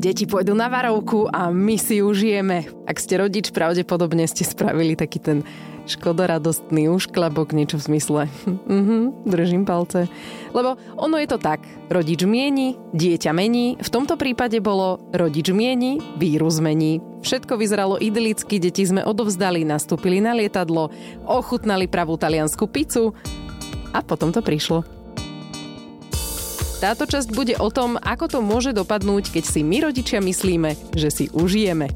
Deti pôjdu na varovku a my si užijeme. Ak ste rodič, pravdepodobne ste spravili taký ten škodoradostný ušklabok, niečo v zmysle. mhm, držím palce. Lebo ono je to tak. Rodič mieni, dieťa mení. V tomto prípade bolo rodič mieni, vírus mení. Všetko vyzeralo idylicky, deti sme odovzdali, nastúpili na lietadlo, ochutnali pravú taliansku pizzu a potom to prišlo. Táto časť bude o tom, ako to môže dopadnúť, keď si my rodičia myslíme, že si užijeme.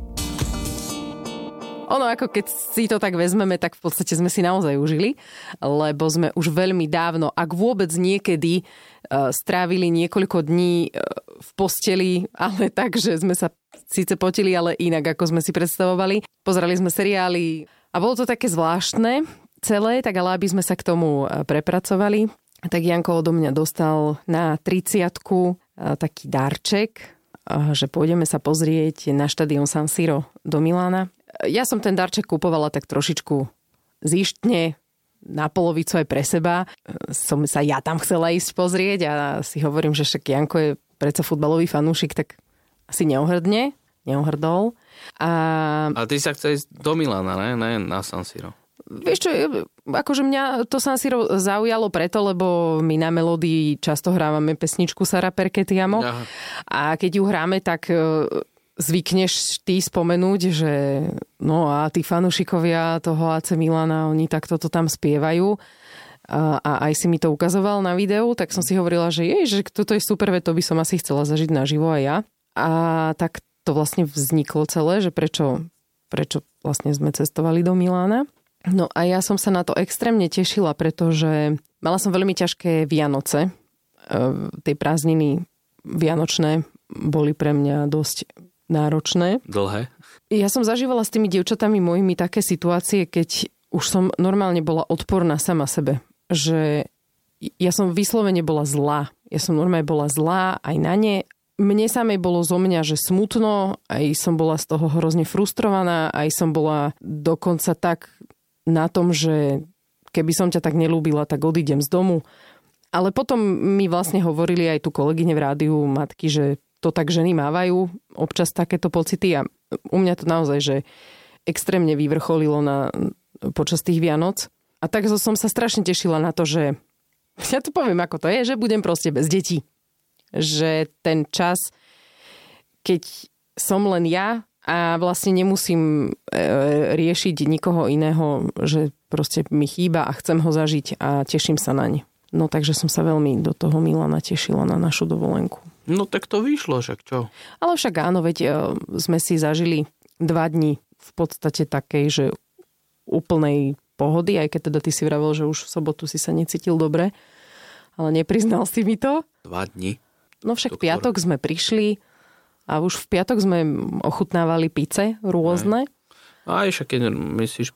Ono ako keď si to tak vezmeme, tak v podstate sme si naozaj užili, lebo sme už veľmi dávno, ak vôbec niekedy, uh, strávili niekoľko dní uh, v posteli, ale tak, že sme sa síce potili, ale inak, ako sme si predstavovali. Pozerali sme seriály a bolo to také zvláštne celé, tak ale aby sme sa k tomu prepracovali, tak Janko odo mňa dostal na 30 taký darček, že pôjdeme sa pozrieť na štadión San Siro do Milána. Ja som ten darček kupovala tak trošičku zištne, na polovicu aj pre seba. Som sa ja tam chcela ísť pozrieť a si hovorím, že však Janko je predsa futbalový fanúšik, tak asi neohrdne, neohrdol. A... a ty sa chceš ísť do Milána, ne? ne na San Siro. Vieš čo, akože mňa to San Siro zaujalo preto, lebo my na melódii často hrávame pesničku Sara Perketiamo Aha. a keď ju hráme, tak e, zvykneš ty spomenúť, že no a tí fanúšikovia toho AC Milana, oni takto to tam spievajú a, a aj si mi to ukazoval na videu, tak som si hovorila, že jej, že toto je super, to by som asi chcela zažiť naživo aj ja. A tak to vlastne vzniklo celé, že prečo, prečo vlastne sme cestovali do Milána. No a ja som sa na to extrémne tešila, pretože mala som veľmi ťažké Vianoce. E, tej prázdniny vianočné boli pre mňa dosť náročné. Dlhé? Ja som zažívala s tými dievčatami mojimi také situácie, keď už som normálne bola odporná sama sebe. Že ja som vyslovene bola zlá. Ja som normálne bola zlá aj na ne. Mne samej bolo zo mňa, že smutno, aj som bola z toho hrozne frustrovaná, aj som bola dokonca tak na tom, že keby som ťa tak nelúbila, tak odídem z domu. Ale potom mi vlastne hovorili aj tu kolegyne v rádiu matky, že to tak ženy mávajú občas takéto pocity a u mňa to naozaj, že extrémne vyvrcholilo na, počas tých Vianoc. A tak som sa strašne tešila na to, že ja to poviem ako to je, že budem proste bez detí. Že ten čas, keď som len ja a vlastne nemusím e, riešiť nikoho iného, že proste mi chýba a chcem ho zažiť a teším sa naň. No takže som sa veľmi do toho Milana tešila na našu dovolenku. No tak to vyšlo, však čo? Ale však áno, veď e, sme si zažili dva dni v podstate takej, že úplnej pohody, aj keď teda ty si vravel, že už v sobotu si sa necítil dobre, ale nepriznal si mi to. Dva dni? No však v piatok sme prišli, a už v piatok sme ochutnávali pice rôzne. Aj, však keď myslíš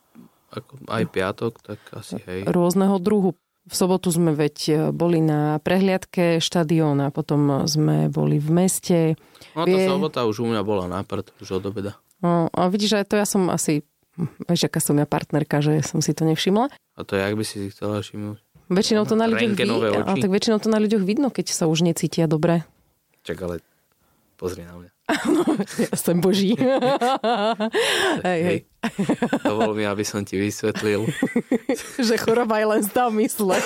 ako aj piatok, tak asi hej. Rôzneho druhu. V sobotu sme veď e, boli na prehliadke štadióna, potom sme boli v meste. No tá Vie... sobota už u mňa bola na prd, už od obeda. No, a vidíš, aj to ja som asi, vieš, aká som ja partnerka, že som si to nevšimla. A to jak by si si chcela všimnúť? Väčšinou to na ľuďoch, vid... tak väčšinou to na ľuďoch vidno, keď sa už necítia dobre. Čak, ale Pozri na mňa. ja som boží. hej, hej. Dovol mi, aby som ti vysvetlil. že choroba je len stav mysle.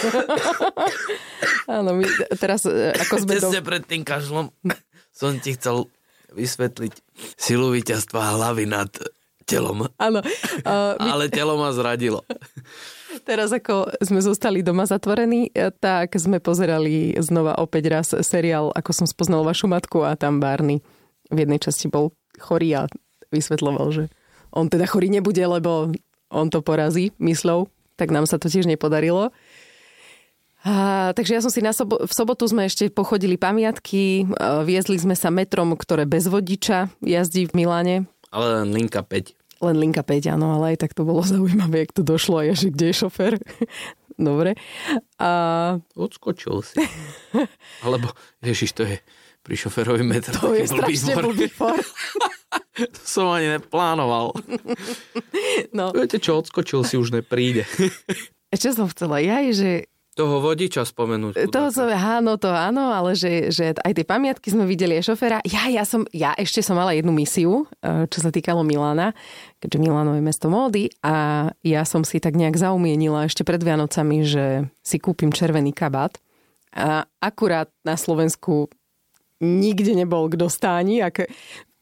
Áno, my teraz, e, ako sme... Tesne do... pred tým kašlom som ti chcel vysvetliť silu víťazstva hlavy nad telom. Áno. Uh, my... Ale telo ma zradilo. Teraz ako sme zostali doma zatvorení, e, tak sme pozerali znova opäť raz seriál Ako som spoznal vašu matku a tam Barney v jednej časti bol chorý a vysvetloval, že on teda chorý nebude, lebo on to porazí myslou, tak nám sa to tiež nepodarilo. A, takže ja som si na sobo- v sobotu sme ešte pochodili pamiatky, viezli sme sa metrom, ktoré bez vodiča jazdí v Miláne. Ale len linka 5. Len linka 5, áno, ale aj tak to bolo zaujímavé, jak to došlo a že kde je šofer. Dobre. A... Odskočil si. Alebo, ježiš, to je pri šoferovi metr. To je strašne blbý to som ani neplánoval. No. Viete čo, odskočil si, už nepríde. Čo som chcela? Ja je, že Toho vodiča spomenúť. Toho som, áno, to áno, ale že, že aj tie pamiatky sme videli aj šoféra. Ja, ja, som, ja ešte som mala jednu misiu, e, čo sa týkalo Milána, keďže Milano je mesto módy a ja som si tak nejak zaumienila ešte pred Vianocami, že si kúpim červený kabát. A akurát na Slovensku nikde nebol k dostáni. Ak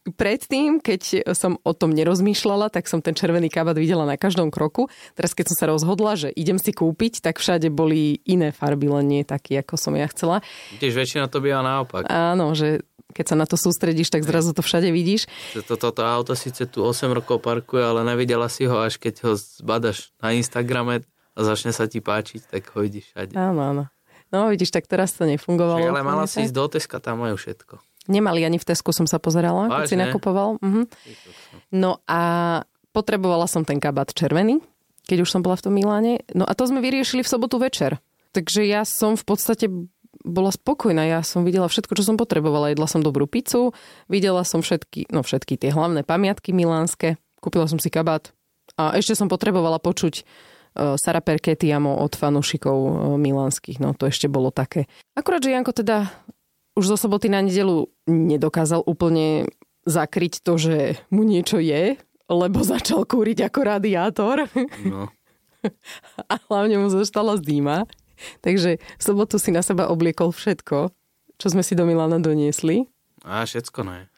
predtým, keď som o tom nerozmýšľala, tak som ten červený kabát videla na každom kroku. Teraz, keď som sa rozhodla, že idem si kúpiť, tak všade boli iné farby, len nie taký, ako som ja chcela. Tiež väčšina to býva naopak. Áno, že keď sa na to sústredíš, tak zrazu to všade vidíš. Toto to, to auto síce tu 8 rokov parkuje, ale nevidela si ho, až keď ho zbadaš na Instagrame a začne sa ti páčiť, tak ho idíš všade. Áno, áno. No vidíš, tak teraz to nefungovalo. Však, ale mala si ísť do Teska, tam majú všetko. Nemali ani v Tesku som sa pozerala, Vážne? keď si nakupoval. Mhm. No a potrebovala som ten kabát červený, keď už som bola v tom Miláne. No a to sme vyriešili v sobotu večer. Takže ja som v podstate bola spokojná. Ja som videla všetko, čo som potrebovala. Jedla som dobrú pizzu, videla som všetky, no všetky tie hlavné pamiatky milánske. Kúpila som si kabát. A ešte som potrebovala počuť uh, Sara Perketiamo od fanúšikov uh, milánskych. No to ešte bolo také. Akurát, že Janko teda už zo soboty na nedelu nedokázal úplne zakryť to, že mu niečo je, lebo začal kúriť ako radiátor. No. A hlavne mu zostala zima. Takže v sobotu si na seba obliekol všetko, čo sme si do Milana doniesli. A všetko ne.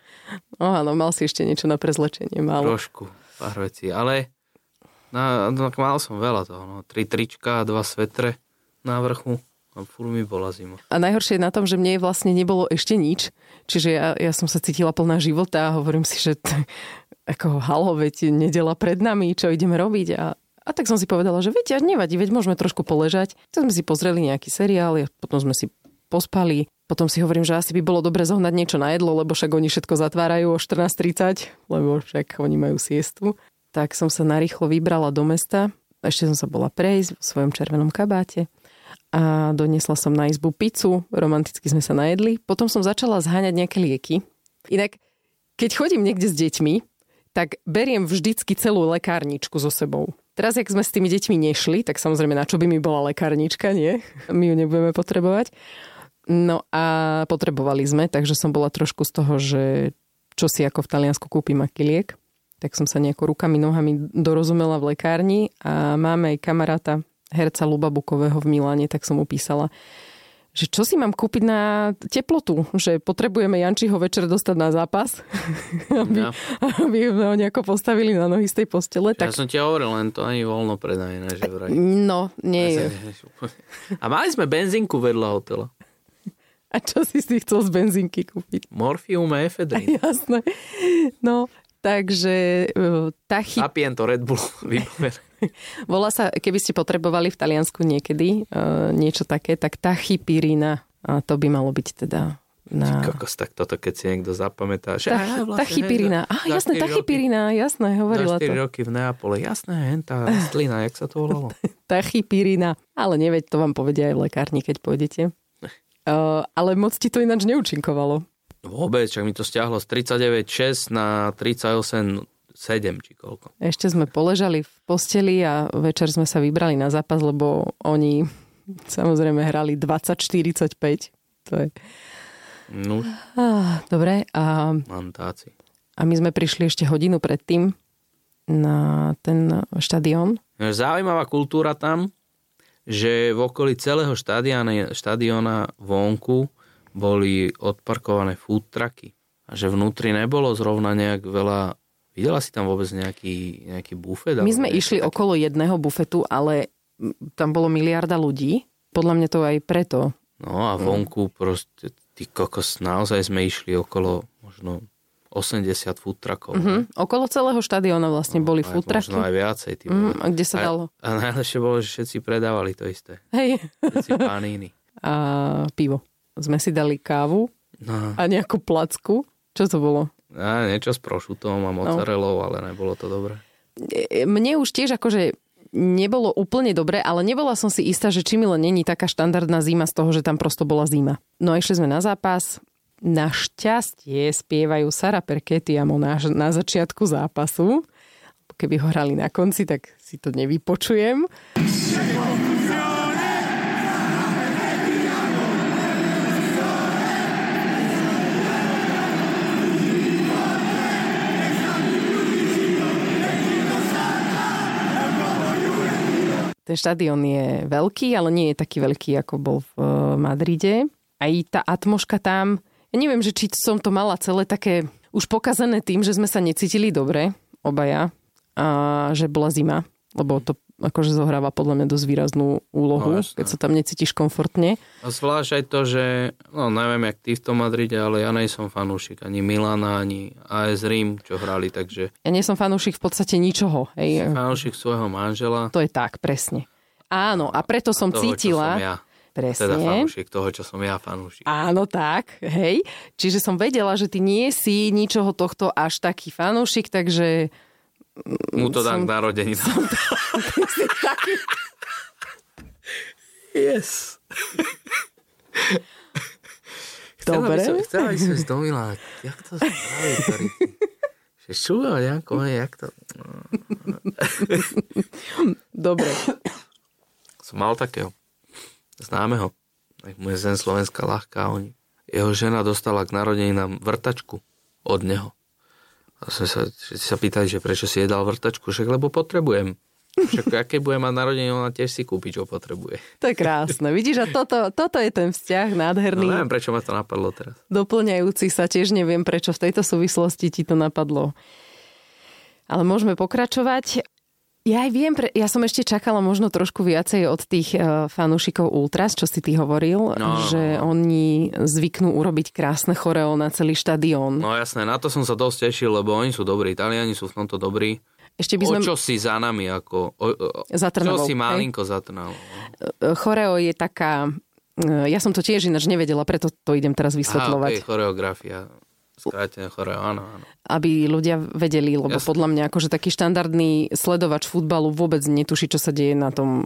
No áno, mal si ešte niečo na prezlečenie. Mal. Trošku, pár vecí, ale na, no, mal som veľa toho. No. Tri trička a dva svetre na vrchu. A furt mi bola zima. A najhoršie je na tom, že mne vlastne nebolo ešte nič. Čiže ja, ja som sa cítila plná života a hovorím si, že t- ako halo, veď nedela pred nami, čo ideme robiť. A, a tak som si povedala, že viete, nevadí, veď môžeme trošku poležať. Tak sme si pozreli nejaký seriál, a potom sme si pospali. Potom si hovorím, že asi by bolo dobre zohnať niečo na jedlo, lebo však oni všetko zatvárajú o 14.30, lebo však oni majú siestu. Tak som sa narýchlo vybrala do mesta. Ešte som sa bola prejsť v svojom červenom kabáte a doniesla som na izbu pizzu, romanticky sme sa najedli. Potom som začala zháňať nejaké lieky. Inak, keď chodím niekde s deťmi, tak beriem vždycky celú lekárničku so sebou. Teraz, jak sme s tými deťmi nešli, tak samozrejme, na čo by mi bola lekárnička, nie? My ju nebudeme potrebovať. No a potrebovali sme, takže som bola trošku z toho, že čo si ako v Taliansku kúpim, aký liek. Tak som sa nejako rukami, nohami dorozumela v lekárni a máme aj kamaráta, herca Luba Bukového v Miláne, tak som mu písala, že čo si mám kúpiť na teplotu, že potrebujeme Jančiho večer dostať na zápas, aby, ja. aby ho nejako postavili na nohy z tej postele. Ja tak... som ti hovoril, len to ani voľno predajné, že vraj. No, nie je. A mali sme benzínku vedľa hotela. A čo si si chcel z benzínky kúpiť? Morfium a efedrín. Jasné. No, takže e, tá chyba... Napijem to Red Bull, Volá sa, keby ste potrebovali v Taliansku niekedy uh, niečo také, tak tachipirina. A to by malo byť teda na... Kokos, tak toto, keď si niekto zapamätá. Že, Ta, vlastne, tachipirina. Á, jasné, tachipirina, jasné, hovorila to. 4 roky v Neapole, jasné, hentá rastlina, jak sa to volalo? tachipirina. Ale neveď, to vám povedia aj v lekárni, keď pôjdete. Uh, ale moc ti to ináč neúčinkovalo. Vôbec, čak mi to stiahlo z 39,6 na 38 7 či koľko. Ešte sme poležali v posteli a večer sme sa vybrali na zápas, lebo oni samozrejme hrali 20-45. To je... No. Ah, dobre. A... Mantáci. A my sme prišli ešte hodinu predtým na ten štadión. Zaujímavá kultúra tam, že v okolí celého štadióna, štadióna vonku boli odparkované food trucky. A že vnútri nebolo zrovna nejak veľa Videla si tam vôbec nejaký, nejaký bufet? My sme išli také... okolo jedného bufetu, ale tam bolo miliarda ľudí. Podľa mňa to aj preto. No a vonku proste, ty kokos, naozaj sme išli okolo možno 80 food truckov. Mm-hmm. Okolo celého štadióna vlastne no, boli food trucky. Možno aj viacej. Tým mm, a kde sa a, dalo? A najlepšie bolo, že všetci predávali to isté. Hej. Všetci paníny. A pivo. Sme si dali kávu no. a nejakú placku. Čo to bolo? A niečo s prošutom a no. mozzarellou, no. ale nebolo to dobré. E, mne už tiež akože nebolo úplne dobre, ale nebola som si istá, že či mi len není taká štandardná zima z toho, že tam prosto bola zima. No a išli sme na zápas. Našťastie spievajú Sara Perketiamo na, na začiatku zápasu. Keby ho hrali na konci, tak si to nevypočujem. Ten štadión je veľký, ale nie je taký veľký, ako bol v eh, Madride. Aj tá atmoška tam, ja neviem, že či som to mala celé také už pokazané tým, že sme sa necítili dobre, obaja, a že bola zima, lebo to akože zohráva podľa mňa dosť výraznú úlohu, no, keď sa tam necítiš komfortne. A zvlášť aj to, že, no neviem, jak ty v tom Madride, ale ja nie som fanúšik ani Milana, ani AS Rím, čo hrali, takže... Ja nie som fanúšik v podstate ničoho. Hej. Fanúšik svojho manžela. To je tak, presne. Áno, a preto som toho, cítila... Som ja. Presne. Teda fanúšik toho, čo som ja fanúšik. Áno, tak, hej. Čiže som vedela, že ty nie si ničoho tohto až taký fanúšik, takže mu to dám k narodení. Som to, taký... Yes. Dobre. Chcela by som ísť do Milána. Jak to spraviť, ktorý Že šúva nejako, jak to... Dobre. Som mal takého známeho. Tak mu je zem Slovenska ľahká. Oni. Jeho žena dostala k narodeninám vrtačku od neho. A sme sa, sa pýtali, že prečo si jedal vrtačku, však lebo potrebujem. Však aké bude mať narodenie, ona tiež si kúpi, čo potrebuje. To je krásne. Vidíš, a toto, toto je ten vzťah nádherný. No neviem, prečo ma to napadlo teraz. Doplňajúci sa, tiež neviem, prečo v tejto súvislosti ti to napadlo. Ale môžeme pokračovať. Ja aj viem, pre, ja som ešte čakala možno trošku viacej od tých uh, fanúšikov Ultras, čo si ty hovoril, no. že oni zvyknú urobiť krásne choreo na celý štadión. No jasné, na to som sa dosť tešil, lebo oni sú dobrí, Italiani sú v tomto dobrí. Ešte by sme... O čo si za nami, ako... O, o, za Trnavou, čo si malinko hej? za Trnavou. No. Choreo je taká... E, ja som to tiež ináč nevedela, preto to idem teraz vysvetľovať. Aha, okay, choreografia. Skrátené choreo, áno, áno. Aby ľudia vedeli, lebo Jasne. podľa mňa akože taký štandardný sledovač futbalu vôbec netuší, čo sa deje na tom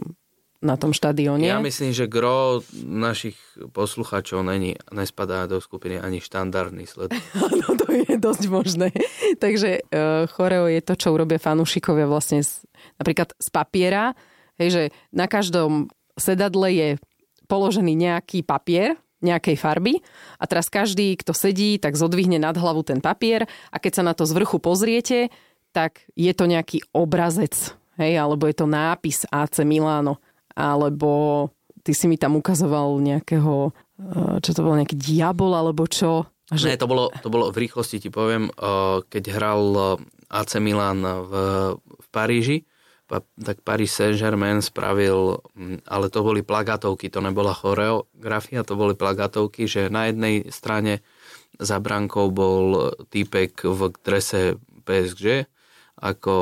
na tom štadióne. Ja myslím, že gro našich poslucháčov není, nespadá do skupiny ani štandardný sled. no to je dosť možné. Takže uh, choreo je to, čo urobia fanúšikovia vlastne z, napríklad z papiera. Hej, že na každom sedadle je položený nejaký papier, nejakej farby a teraz každý, kto sedí, tak zodvihne nad hlavu ten papier a keď sa na to z vrchu pozriete, tak je to nejaký obrazec, hej, alebo je to nápis AC Milano, alebo ty si mi tam ukazoval nejakého, eh, čo to bol, nejaký diabol, alebo čo? Že... Ne, to bolo, to bolo v rýchlosti, ti poviem, eh, keď hral eh, AC Milan v, v Paríži, tak Paris Saint-Germain spravil, mm, ale to boli plagatovky, to nebola choreografia, to boli plagatovky, že na jednej strane za brankou bol týpek v drese PSG, ako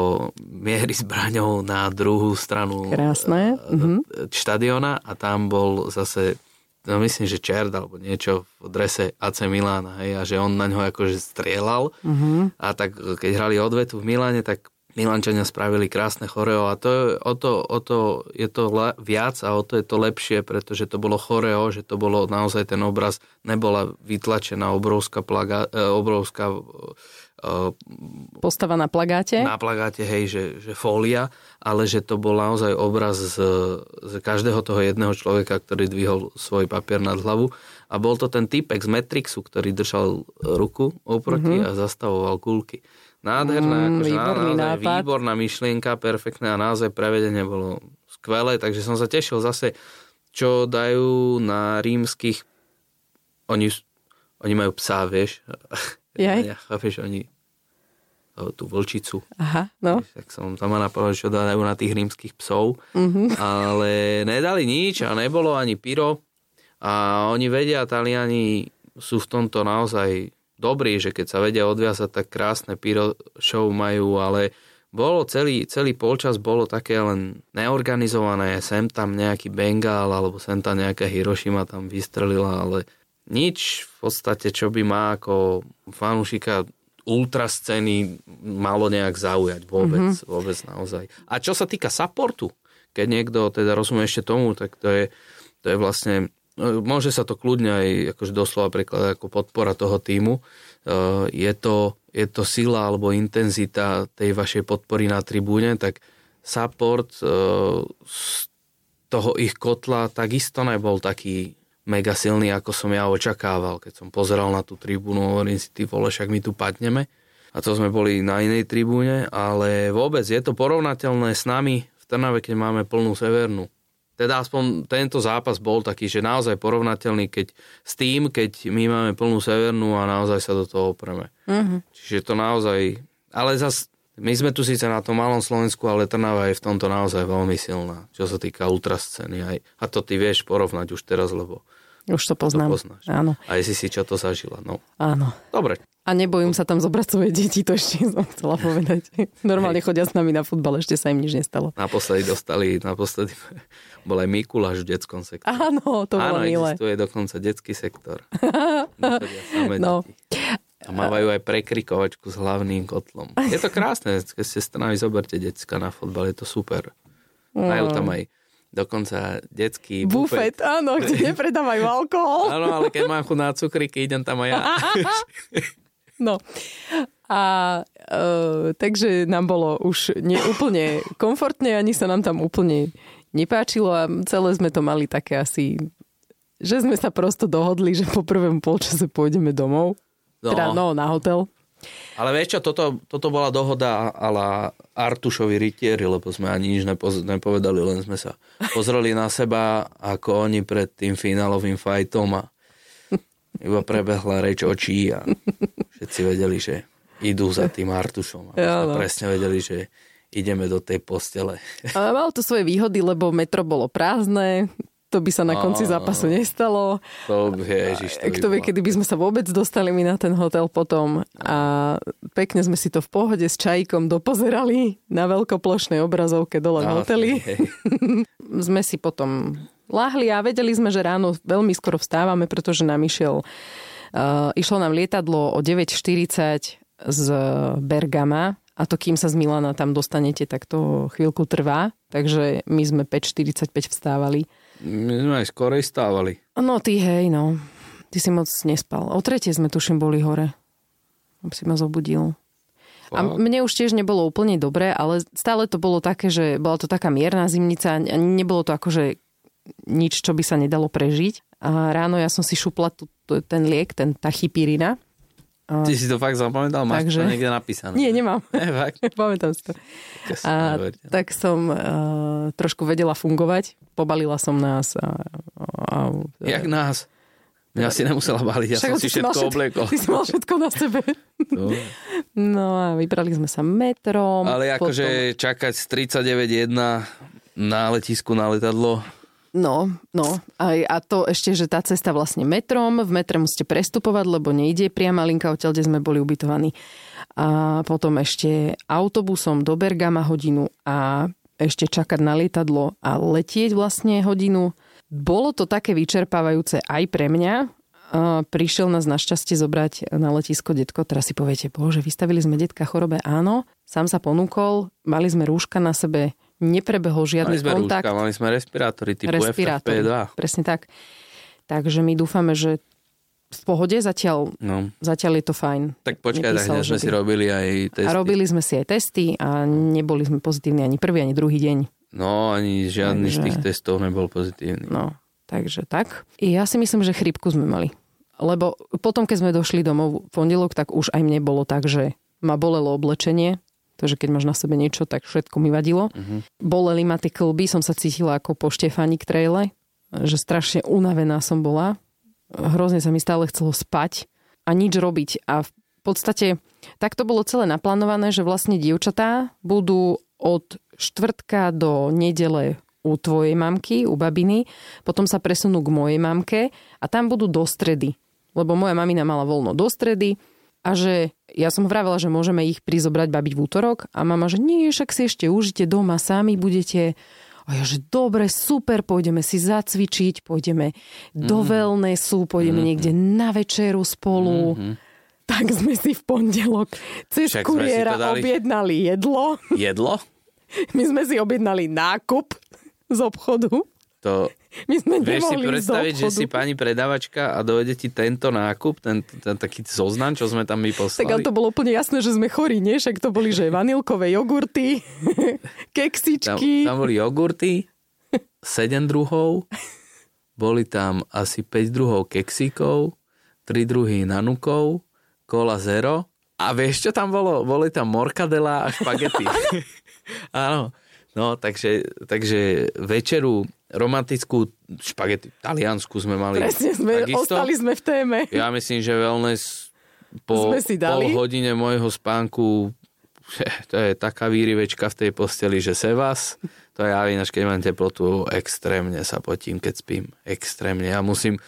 miery zbraňou na druhú stranu Krásne. Uh-huh. štadiona a tam bol zase no myslím, že Čerd alebo niečo v drese AC Milána hej, a že on na ňo akože strieľal uh-huh. a tak keď hrali odvetu v Miláne, tak Milančania spravili krásne choreo a to je, o, to, o to je to le, viac a o to je to lepšie, pretože to bolo choreo, že to bolo naozaj ten obraz, nebola vytlačená obrovská, plaga, e, obrovská e, postava na plagáte? Na plagáte, hej, že, že fólia, ale že to bol naozaj obraz z, z každého toho jedného človeka, ktorý dvihol svoj papier nad hlavu. A bol to ten typek z Matrixu, ktorý držal ruku oproti mm-hmm. a zastavoval kulky. Nádherná, mm, akože výborný naozaj nápad. výborná myšlienka, perfektná a naozaj prevedenie bolo skvelé, takže som sa tešil zase, čo dajú na rímskych, oni, oni majú psa, vieš, Jaj. ja, chápeš, oni tú vlčicu. Aha, no. Tak som tam napadol, čo dajú na tých rímskych psov, mm-hmm. ale nedali nič a nebolo ani pyro a oni vedia, Taliani sú v tomto naozaj dobrý, že keď sa vedia odviazať, tak krásne pyro show majú, ale bolo celý, celý polčas bolo také len neorganizované, sem tam nejaký Bengál alebo sem tam nejaká Hiroshima tam vystrelila, ale nič v podstate, čo by má ako fanúšika ultra scény malo nejak zaujať vôbec, mm-hmm. vôbec naozaj. A čo sa týka supportu, keď niekto teda rozumie ešte tomu, tak to je, to je vlastne môže sa to kľudne aj akože doslova prekladať ako podpora toho týmu. E, je to, je to sila alebo intenzita tej vašej podpory na tribúne, tak support e, z toho ich kotla takisto nebol taký mega silný, ako som ja očakával. Keď som pozeral na tú tribúnu, hovorím si, ty vole, však my tu padneme. A to sme boli na inej tribúne, ale vôbec je to porovnateľné s nami v Trnave, keď máme plnú severnú. Teda aspoň tento zápas bol taký, že naozaj porovnateľný keď, s tým, keď my máme plnú severnú a naozaj sa do toho opreme. Uh-huh. Čiže to naozaj... Ale zas, my sme tu síce na tom malom Slovensku, ale Trnava je v tomto naozaj veľmi silná, čo sa týka ultrascény. Aj, a to ty vieš porovnať už teraz, lebo už to poznám. To poznáš. Áno. A si si čo to zažila. No. Áno. Dobre. A nebojím sa tam zobrať svoje deti, to ešte som chcela povedať. Normálne chodia s nami na futbal, ešte sa im nič nestalo. Naposledy dostali, naposledy bol aj Mikuláš v detskom sektore. Áno, to bolo Áno, milé. existuje dokonca detský sektor. no. A mávajú aj prekrikovačku s hlavným kotlom. Je to krásne, keď ste strany zoberte decka na fotbal, je to super. Majú tam aj dokonca detský bufet. Bufet, áno, kde nepredávajú alkohol. Áno, ale keď mám chuť na cukriky, idem tam aj ja. No. A e, takže nám bolo už neúplne komfortne, ani sa nám tam úplne nepáčilo a celé sme to mali také asi, že sme sa prosto dohodli, že po prvom polčase pôjdeme domov. No. Teda no, na hotel. Ale vieš čo, toto, toto bola dohoda ala Artušovi rytieri, lebo sme ani nič nepoz, nepovedali, len sme sa pozreli na seba, ako oni pred tým finálovým fajtom a iba prebehla reč očí a všetci vedeli, že idú za tým Artušom. A ja, no. presne vedeli, že ideme do tej postele. Ale malo to svoje výhody, lebo metro bolo prázdne, to by sa na konci zápasu nestalo. To ježiš, to by Kto vie, kedy by sme sa vôbec dostali my na ten hotel potom. A pekne sme si to v pohode s čajkom dopozerali na veľkoplošnej obrazovke dole v hoteli. sme si potom láhli a vedeli sme, že ráno veľmi skoro vstávame, pretože nám išiel, uh, išlo nám lietadlo o 9.40 z Bergama a to kým sa z Milana tam dostanete, tak to chvíľku trvá. Takže my sme 5.45 vstávali. My sme aj skorej stávali. No ty hej, no. Ty si moc nespal. O tretie sme tuším boli hore. Aby si ma zobudil. A mne už tiež nebolo úplne dobré, ale stále to bolo také, že bola to taká mierna zimnica nebolo to akože nič, čo by sa nedalo prežiť. A ráno ja som si šupla tu, ten liek, ten tachypirina. Ty si to fakt zapamätal? Máš Takže... to niekde napísané? Nie, nemám. Nie, fakt? Pamätám si to. A tak som uh, trošku vedela fungovať. Pobalila som nás. A, a, a, Jak nás? Mňa si nemusela baliť, ja Však som si všetko obliekol. Ty si mal všetko na sebe. No, no a vybrali sme sa metrom. Ale akože potom... čakať z 39.1 na letisku na letadlo, No, no. Aj, a to ešte, že tá cesta vlastne metrom, v metre musíte prestupovať, lebo nejde priama linka odtiaľ, kde sme boli ubytovaní. A potom ešte autobusom do Bergama hodinu a ešte čakať na lietadlo a letieť vlastne hodinu. Bolo to také vyčerpávajúce aj pre mňa. Prišiel nás našťastie zobrať na letisko detko. Teraz si poviete, bože, vystavili sme detka chorobe. Áno, sám sa ponúkol, mali sme rúška na sebe, neprebehol žiadny mali sme kontakt. Rúška, mali sme respirátory typu respirátory, FFP2. Presne tak. Takže my dúfame, že v pohode zatiaľ, no. zatiaľ je to fajn. Tak počkaj, tak sme by... si robili aj testy. A robili sme si aj testy a neboli sme pozitívni ani prvý, ani druhý deň. No, ani žiadny takže... z tých testov nebol pozitívny. No, takže tak. I ja si myslím, že chrypku sme mali. Lebo potom, keď sme došli domov v pondelok, tak už aj mne bolo tak, že ma bolelo oblečenie, Takže keď máš na sebe niečo, tak všetko mi vadilo. Uh-huh. Boleli ma tie klby, som sa cítila ako po Štefani trejle, že strašne unavená som bola. Hrozne sa mi stále chcelo spať a nič robiť. A v podstate tak to bolo celé naplánované, že vlastne dievčatá budú od štvrtka do nedele u tvojej mamky, u babiny, potom sa presunú k mojej mamke a tam budú do stredy. Lebo moja mamina mala voľno do stredy, a že ja som vravela, že môžeme ich prizobrať babiť v útorok a mama, že nie, však si ešte užite doma, sami budete. A ja, že dobre, super, pôjdeme si zacvičiť, pôjdeme mm. do wellnessu, pôjdeme mm. niekde na večeru spolu. Mm-hmm. Tak sme si v pondelok cez Však kuriéra dali... objednali jedlo. Jedlo? My sme si objednali nákup z obchodu. To, My sme vieš si predstaviť, že si pani predavačka a dojde ti tento nákup, ten, ten, taký zoznam, čo sme tam my poslali. Tak ale to bolo úplne jasné, že sme chorí, nie? Však to boli, že vanilkové jogurty, keksičky. Tam, tam boli jogurty, 7 druhov, boli tam asi 5 druhov keksíkov, 3 druhy nanukov, kola zero a vieš, čo tam bolo? Boli tam morkadela a špagety. Áno. No, takže, takže večeru romantickú špagety taliansku sme mali. Presne, sme, Takisto. ostali sme v téme. Ja myslím, že wellness po Sme si dali. pol hodine môjho spánku to je taká výrivečka v tej posteli, že se vás. To ja ináč, keď mám teplotu, extrémne sa potím, keď spím. Extrémne. Ja musím,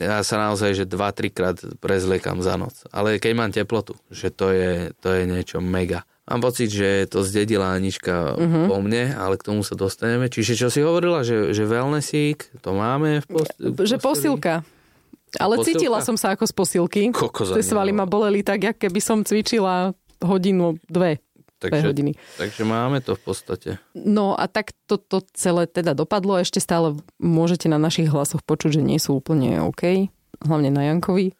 ja sa naozaj, že 2-3 krát prezliekam za noc. Ale keď mám teplotu, že to je, to je niečo mega. Mám pocit, že to zdedila Anička uh-huh. po mne, ale k tomu sa dostaneme. Čiže čo si hovorila, že, že wellnessík, to máme v, post- v Že posilka. Ale Posilka? cítila som sa ako z posilky. Kokos Tie svaly ma boleli tak, jak keby som cvičila hodinu, dve. Dve takže, hodiny. takže máme to v podstate. No a tak toto to celé teda dopadlo. Ešte stále môžete na našich hlasoch počuť, že nie sú úplne OK. Hlavne na Jankovi.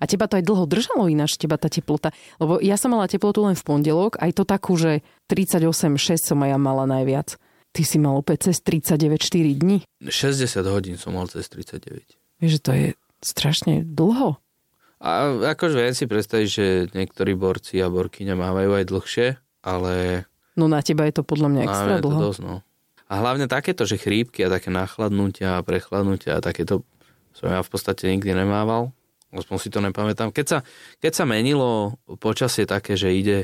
A teba to aj dlho držalo ináč, teba tá teplota. Lebo ja som mala teplotu len v pondelok, aj to takú, že 38,6 som aj ja mala najviac. Ty si mal opäť cez 39 4 dní. 60 hodín som mal cez 39. Vieš, že to je strašne dlho. A akože viem si predstaviť, že niektorí borci a borkyne mávajú aj dlhšie, ale No na teba je to podľa mňa extra máme to dlho. dosť, no. A hlavne takéto, že chrípky a také nachladnutia a prechladnutia a takéto som ja v podstate nikdy nemával. Aspoň si to nepamätám. Keď sa, keď sa menilo počasie také, že ide,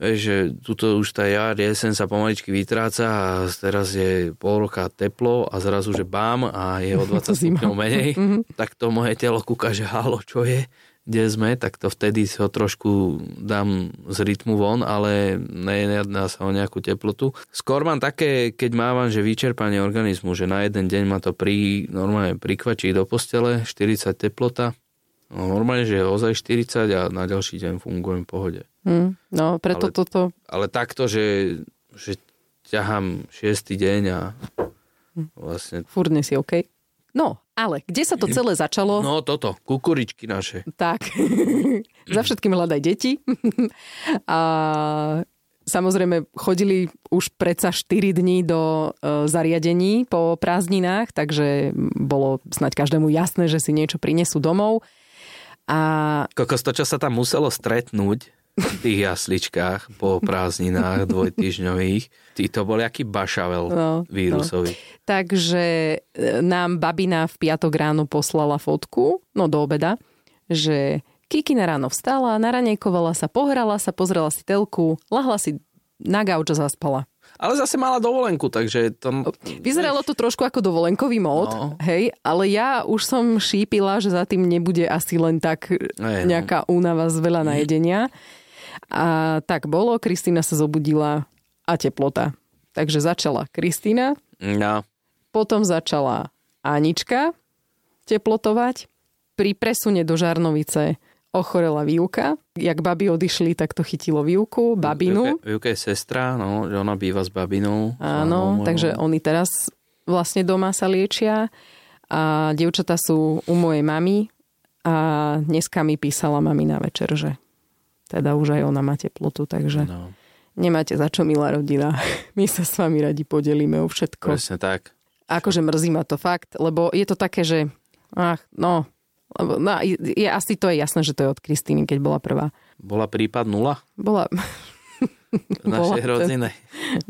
že tuto už tá jar, jesen sa pomaličky vytráca a teraz je pol roka teplo a zrazu, že bám a je o 20 Zima. stupňov menej, tak to moje telo kúka, že halo, čo je, kde sme, tak to vtedy si ho trošku dám z rytmu von, ale nejedná sa o nejakú teplotu. Skôr mám také, keď mávam, že vyčerpanie organizmu, že na jeden deň ma to pri, normálne prikvačí do postele, 40 teplota, no normálne, že je ozaj 40 a na ďalší deň fungujem v pohode. Hm, no preto Ale- toto... Ale takto, že, že ťahám 6. deň a vlastne... Furt nie si OK. No, ale kde sa to celé začalo? No toto, kukuričky naše. Tak, za všetkým hľadaj deti. A samozrejme chodili už predsa 4 dní do e, zariadení po prázdninách, takže bolo snať každému jasné, že si niečo prinesú domov. A Kokos, to, čo sa tam muselo stretnúť v tých jasličkách po prázdninách dvojtyžňových, tí to boli aký bašavel No, vírusový. Takže e, nám babina v piatok ráno poslala fotku, no do obeda, že Kikina ráno vstala, naranejkovala sa, pohrala sa, pozrela si telku, lahla si na gauč a zaspala. Ale zase mala dovolenku, takže to... Vyzeralo to trošku ako dovolenkový mód, No. hej, ale ja už som šípila, že za tým nebude asi len tak Hej, no. nejaká únava z veľa najedenia. A tak bolo, Kristýna sa zobudila a teplota. Takže začala Kristýna, No, potom začala Anička teplotovať. Pri presune do Žarnovice ochorela výuka. Jak babi odišli, tak to chytilo výuku, babinu. Juka je sestra, no, že ona býva s babinou. Áno, Áno, takže oni teraz vlastne doma sa liečia a dievčatá sú u mojej mamy a dneska mi písala mami na večer, že teda už aj ona má teplotu, takže No, nemáte za čo, milá rodina. My sa s vami radi podelíme o všetko. presne tak. Akože mrzí ma to fakt, lebo je to také, že ach, no, no je, asi to je jasné, že to je od Kristýny, keď bola prvá. Bola prípad nula Bola, našej Bola rodine.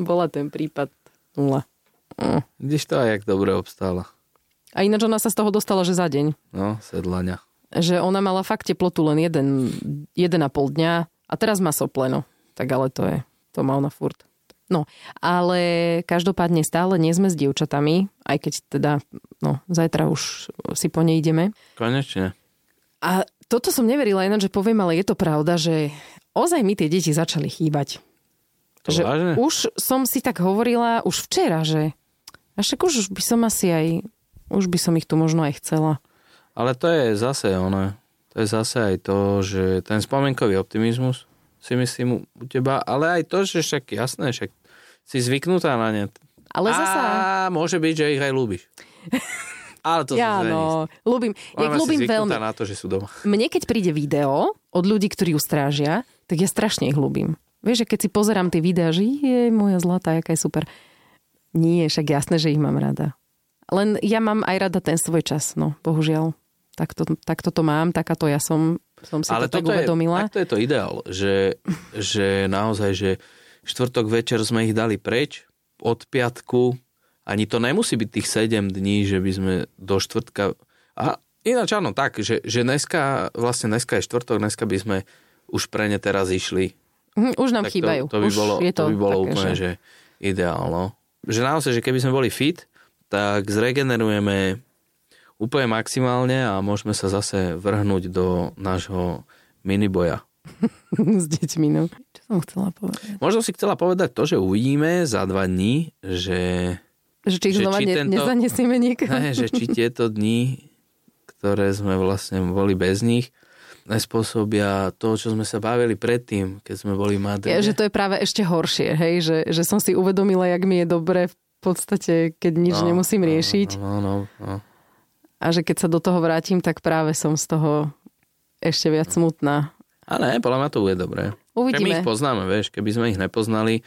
bola ten prípad nula. Mm. Vidíš to aj, jak dobre obstála. A ináč ona sa z toho dostala, že za deň. No, sedlania. Že ona mala fakt teplotu len jeden, jeden a pol dňa a teraz má sopleno. Tak ale to je, to má ona furt. No, ale každopádne stále nie sme s dievčatami, aj keď teda, no, zajtra už si po nej ideme. Konečne. A toto som neverila ináč, že poviem, ale je to pravda, že ozaj mi tie deti začali chýbať. To že vážne? už som si tak hovorila už včera, že a však už by som asi aj, už by som ich tu možno aj chcela. Ale to je zase ono. To je zase aj to, že ten spomienkový optimizmus si myslím u teba, ale aj to, že však jasné, však si zvyknutá na ne. Ale zasa... A môže byť, že ich aj ľúbiš. Ale to Ja, no, ľúbim, ja ľúbim veľmi. na to, že sú doma. Mne keď príde video od ľudí, ktorí ju strážia, tak ja strašne ich ľúbim. Vieš, že keď si pozerám tie videá, že je moja zlatá, jaká je super. Nie, však jasné, že ich mám rada. Len ja mám aj rada ten svoj čas, no, bohužiaľ. Takto, takto to mám, takáto ja som, som si Ale to tak toto je, uvedomila. takto je to ideál, že, že naozaj, že štvrtok večer sme ich dali preč, od piatku, ani to nemusí byť tých 7 dní, že by sme do štvrtka... A ináč áno, tak, že, že dneska, vlastne dneska je štvrtok, dneska by sme už pre ne teraz išli. Hm, už nám tak chýbajú. To, to by už bolo, je to, to by bolo také, úplne, že... že ideálno. Že naozaj, že keby sme boli fit, tak zregenerujeme úplne maximálne a môžeme sa zase vrhnúť do nášho miniboja. s deťmi, no. Čo som chcela povedať? Možno si chcela povedať to, že uvidíme za dva dní, že... Že či ich znova či ne, tento- nezanesieme niekam. Ne, že či tieto dni, ktoré sme vlastne boli bez nich, nespôsobia to, čo sme sa bavili predtým, keď sme boli v Madride. Ja, že to je práve ešte horšie, hej? Že, že som si uvedomila, jak mi je dobre v podstate, keď nič No, nemusím riešiť. No, no, no. A že keď sa do toho vrátim, tak práve som z toho ešte viac smutná. A ne, podľa mňa to bude dobré. Že my Uvidíme. ich poznáme, vieš, keby sme ich nepoznali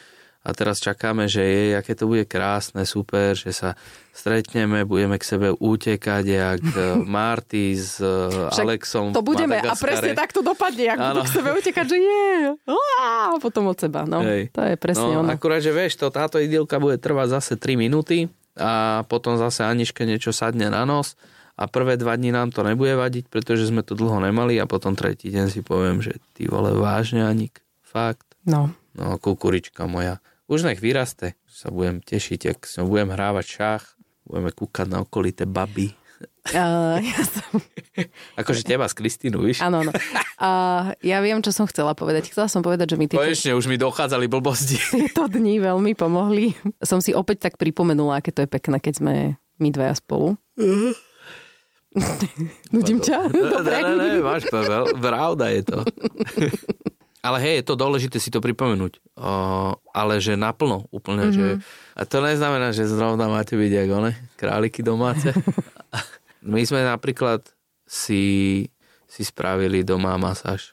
a teraz čakáme, že je, aké to bude krásne, super, že sa stretneme, budeme k sebe utekať, jak eh, Marty s eh, Však Alexom To budeme a presne tak to dopadne, ak budú k sebe utekať, že je. A potom od seba. No, Hej. to je presne no, ono. akurát, že vieš, to, táto idylka bude trvať zase 3 minúty a potom zase Aniške niečo sadne na nos a prvé dva dní nám to nebude vadiť, pretože sme to dlho nemali a potom tretí deň si poviem, že ty vole vážne Anik, fakt. No. No, kukurička moja. Už nech vyraste, sa budem tešiť, ak sa budem hrávať šach, budeme kúkať na okolité baby. Uh, ja som... Akože teba s Kristínu, víš? Áno, áno. A ja viem, čo som chcela povedať. Chcela som povedať, že mi tieto, Konečne už mi dochádzali blbosti. tieto dni veľmi pomohli. Som si opäť tak pripomenula, aké to je pekné, keď sme my dvaja spolu. Nudím ťa? Dobre. Ne, ne, ne, máš pravda, pravda je to. Ale hej, je to dôležité si to pripomenúť. O, ale že naplno úplne. Mm-hmm. Že, a to neznamená, že zrovna máte byť ako one, králiky domáce. My sme napríklad si, si spravili doma masáž.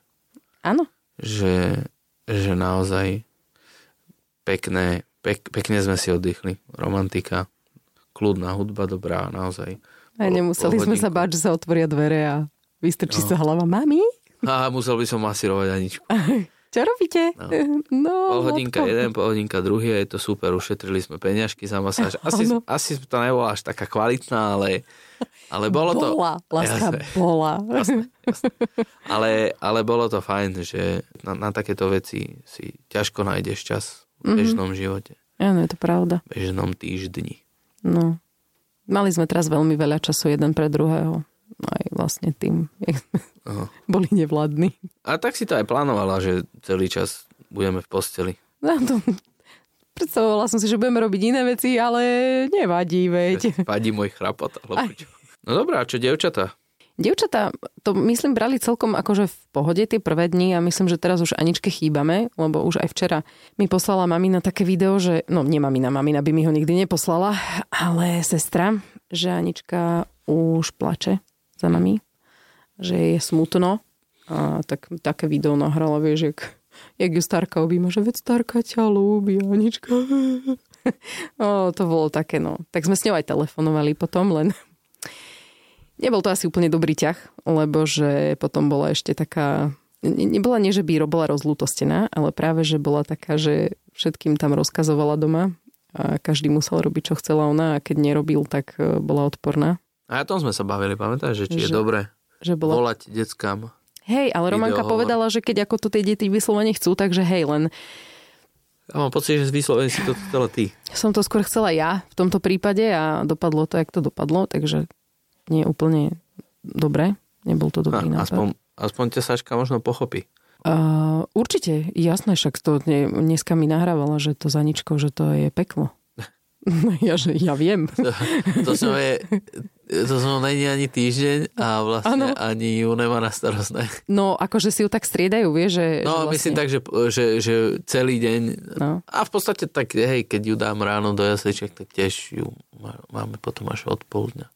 Áno. Že, že naozaj pekné, pek, pekne sme si oddychli. Romantika, kľudná hudba dobrá, naozaj. A nemuseli sme sa báť, že sa otvoria dvere a vystrčí No. sa hlava. Mami, A musel by som masírovať Aničku. čo robíte? No, Pol hodinka lopko. jeden, pol hodinka druhý je to super. Ušetrili sme peňažky za masáž. Asi, Áno. asi to nebola až taká kvalitná, ale, ale bolo to... Bola, láska Jasné, bola. jasné, jasné. Ale, ale bolo to fajn, že na, na takéto veci si ťažko nájdeš čas v bežnom živote, Áno, je to pravda. v bežnom týždni. No. Mali sme teraz veľmi veľa času jeden pre druhého. Aj vlastne tým, jak sme Aha. boli nevládni. A tak si to aj plánovala, že celý čas budeme v posteli. No, to, predstavovala som si, že budeme robiť iné veci, ale nevadí, veď. Padí môj chrapot. Alebo čo. No dobrá, a čo dievčatá? Dievčatá to myslím brali celkom akože v pohode tie prvé dni a myslím, že teraz už Aničke chýbame, lebo už aj včera mi poslala mamina také video, že, no nie mamina, mamina by mi ho nikdy neposlala, ale sestra, že Anička už plače za nami, že je smutno a tak, také video nahrala, vieš, jak, jak ju Starka objíma, že veď Starka ťa ľúbi, Anička. o, to bolo také, no. Tak sme s ňou aj telefonovali potom, len Nebol to asi úplne dobrý ťah, lebo že potom bola ešte taká... ne- Nebola nie, že by bola rozlútostená, ale práve, že bola taká, že všetkým tam rozkazovala doma a každý musel robiť, čo chcela ona a keď nerobil, tak e, bola odporná. A o tom sme sa bavili, pamätáš, že či je Že- dobré Že bola... volať deckám. Hej, ale Romanka Videohovor. povedala, že keď ako to tie deti vyslovene chcú, takže hej, len Ja mám pocit, že vyslovene si to chcela ty. som to skôr chcela ja v tomto prípade a dopadlo to, jak to dopadlo, takže nie úplne dobre. Nebol to dobrý nápad. aspoň, aspoň ťa Saška možno pochopí. Uh, určite, jasné, však to dne, dneska mi nahrávala, že to za ničko, že to je peklo. ja, že ja viem. To, to som je, to som není ani týždeň a vlastne Áno. ani ju nemá na starosť. Ne? No, akože si ju tak striedajú, vieš, že... No že myslím tak, že, že, že celý deň No. a v podstate tak, hej, keď ju dám ráno do jasličiek, tak tiež ju má- máme potom až od poludňa.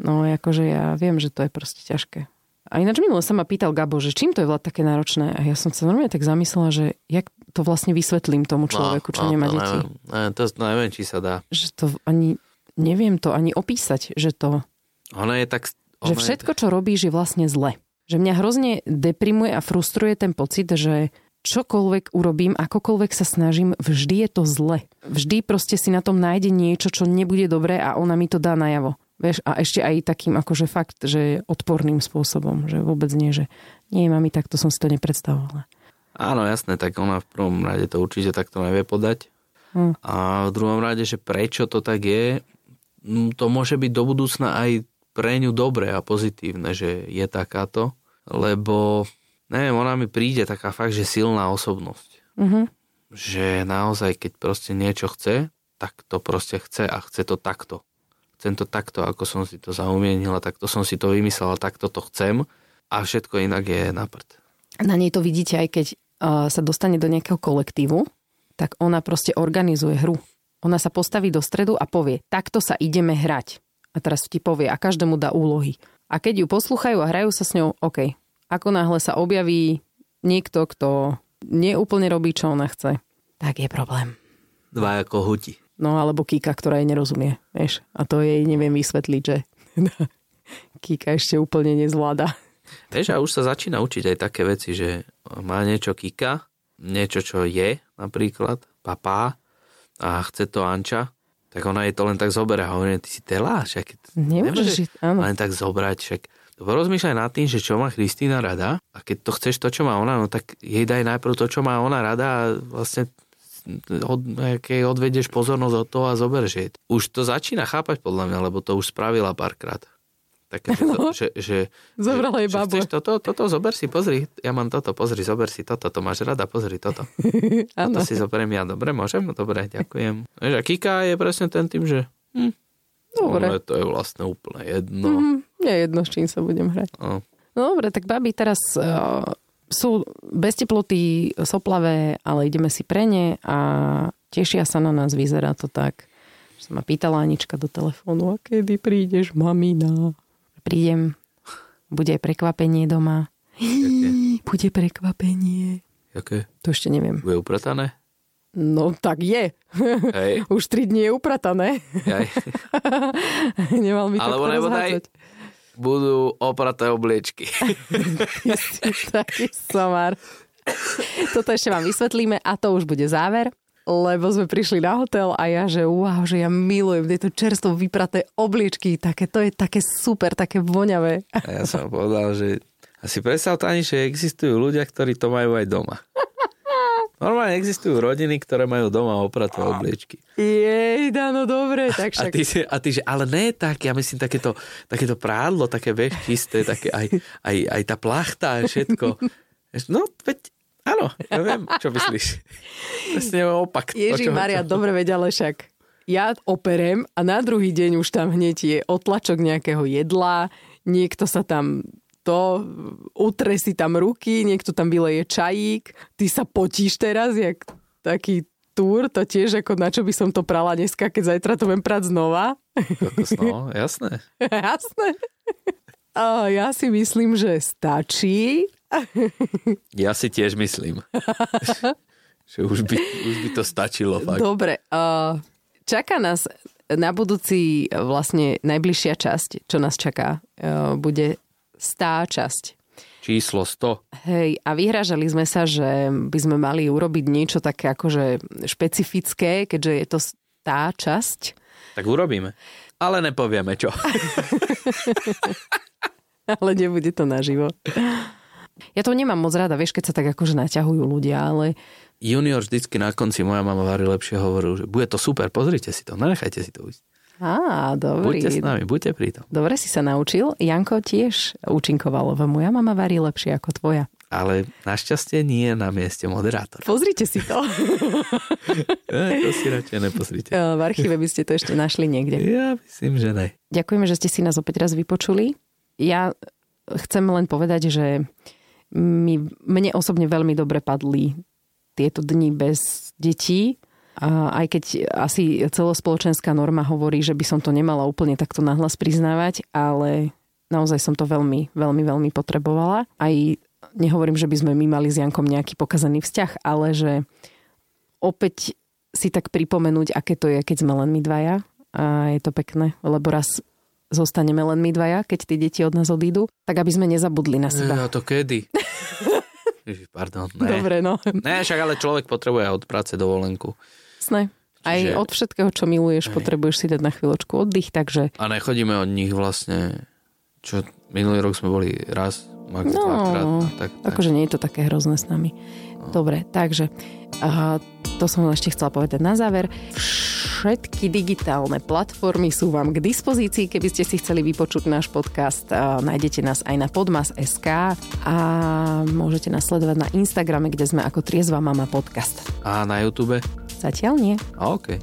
No, akože ja viem, že to je proste ťažké. A ináč minule sa ma pýtal Gabo, že čím to je vlad také náročné? A ja som sa normálne tak zamyslela, že jak to vlastne vysvetlím tomu človeku, čo nemá No, to deti. Neviem, to neviem, či sa dá. Že to ani... Neviem to ani opísať, že to... Ono je tak... Že ono všetko, čo robíš, je vlastne zle. Že mňa hrozne deprimuje a frustruje ten pocit, že čokoľvek urobím, akokoľvek sa snažím, vždy je to zle. Vždy proste si na tom nájde niečo, čo nebude dobré a ona mi to dá najavo. Vieš, a ešte aj takým akože fakt, že odporným spôsobom, že vôbec nie, že nie, mami, tak to som si to nepredstavovala. Áno, jasné, tak ona v prvom rade to určite takto nevie podať. Hm. A v druhom rade, že prečo to tak je, mm, to môže byť do budúcna aj pre ňu dobré a pozitívne, že je takáto, lebo neviem, ona mi príde taká fakt, že silná osobnosť. Mm-hmm. Že naozaj, keď proste niečo chce, tak to proste chce a chce to takto chcem to takto, ako som si to zaumienila, takto som si to vymyslela, takto to chcem a všetko inak je na prd. Na nej to vidíte aj keď uh, sa dostane do nejakého kolektívu, tak ona proste organizuje hru. Ona sa postaví do stredu a povie, takto sa ideme hrať. A teraz ti povie a každému dá úlohy. A keď ju posluchajú a hrajú sa s ňou, OK. Ako náhle sa objaví niekto, kto neúplne robí, čo ona chce, tak je problém. Dva ako huti. No alebo Kika, ktorá jej nerozumie, vieš. A to jej neviem vysvetliť, že Kika ešte úplne nezvláda. Vieš, a už sa začína učiť aj také veci, že má niečo Kika, niečo, čo je napríklad, papá, a chce to Anča, tak ona jej to len tak zoberie a hovorí, ty si telá, však nemôžeš áno. len tak zobrať, však porozmýšľaj nad tým, že čo má Kristýna rada a keď to chceš to, čo má ona, no tak jej daj najprv to, čo má ona rada a vlastne od, keď odvedieš pozornosť od toho a zoberieš jej. Už to začína chápať podľa mňa, lebo to už spravila párkrát. Také, no, že, že, Zobrala jej babu. Toto, toto, zober si, pozri, ja mám toto, pozri, zober si toto, to máš rada, pozri toto. toto si zoberiem ja, dobre, môžem? Dobre, ďakujem. A Kika je presne ten tým, že hm, Dobre. No, to je vlastne úplne jedno. Mm, nie jedno, s čím sa budem hrať. No. No dobre, tak babi teraz uh, sú bez teploty, soplavé, ale ideme si pre ne a tešia sa na nás, vyzerá to tak. Že sa ma pýtala Anička do telefónu, a kedy prídeš, mamina? Prídem, bude prekvapenie doma. Jaké? Bude prekvapenie. Jaké? To ešte neviem. Bude upratané? No tak je. Hej. Už tri dní je upratané. Nemal mi Alebo nebodaj, budú opraté obliečky. Ty si taký somar. Toto ešte vám vysvetlíme a to už bude záver lebo sme prišli na hotel a ja, že wow, že ja milujem tieto čerstvo vypraté obliečky, také, to je také super, také voňavé. A ja som povedal, že asi predstav ani, že existujú ľudia, ktorí to majú aj doma. Normálne existujú rodiny, ktoré majú doma opraté obliečky. Jej, no dobre, tak však... A ty, a ty, že, ale ne tak, ja myslím takéto, takéto prádlo, také vieš, čisté, také aj, aj, aj tá plachta a všetko. No, veď, áno, ja viem, čo myslíš. Presne opak. Ježi Maria, dobre veď, ale však ja operem a na druhý deň už tam hneď je otlačok nejakého jedla, niekto sa tam to, utre si tam ruky, niekto tam vyleje čajík, ty sa potíš teraz, jak taký túr, to tiež ako na čo by som to prala dneska, keď zajtra to viem prať znova. No, jasné. jasné. A ja si myslím, že stačí. ja si tiež myslím. že už by, už by to stačilo. Fakt. Dobre. Uh, čaká nás na budúci vlastne najbližšia časť, čo nás čaká, uh, bude stá časť. Číslo 100. Hej, a vyhražali sme sa, že by sme mali urobiť niečo také akože špecifické, keďže je to tá časť. Tak urobíme. Ale nepovieme čo. ale nebude to naživo. Ja to nemám moc rada, vieš, keď sa tak akože naťahujú ľudia, ale... Junior vždycky na konci, moja mama varí lepšie, hovoril, že bude to super, pozrite si to, nenechajte si to ujsť. Á, dobrý. Buďte s nami, buďte pri tom. Dobre si sa naučil. Janko tiež účinkoval, lebo moja mama varí lepšie ako tvoja. Ale našťastie nie na mieste moderátora. Pozrite si to. ja, to si radšej nepozrite. V archíve by ste to ešte našli niekde. Ja myslím, že ne. Ďakujeme, že ste si nás opäť raz vypočuli. Ja chcem len povedať, že mi, mne osobne veľmi dobre padli tieto dni bez detí aj keď asi celospoločenská norma hovorí, že by som to nemala úplne takto nahlas priznávať, ale naozaj som to veľmi, veľmi, veľmi potrebovala. Aj nehovorím, že by sme my mali s Jankom nejaký pokazaný vzťah, ale že opäť si tak pripomenúť, aké to je, keď sme len my dvaja. A je to pekné, lebo raz zostaneme len my dvaja, keď tie deti od nás odídu, tak aby sme nezabudli na seba. Ja to kedy? Pardon, ne. Dobre, no. Ne, však ale človek potrebuje od práce dovolenku. Sne. Aj Čiže- od všetkého, čo miluješ, Hej. potrebuješ si dať na chvíľočku oddych, takže A nechodíme od nich vlastne, čo minulý rok sme boli raz, max No, dvakrát. A tak, tak. akože nie je to také hrozné s nami. Dobre, takže a to som ešte chcela povedať na záver. Všetky digitálne platformy sú vám k dispozícii, keby ste si chceli vypočuť náš podcast. A nájdete nás aj na podmas.sk a môžete nás sledovať na Instagrame, kde sme ako Triezva mama podcast. A na YouTube? Zatiaľ nie. A OK.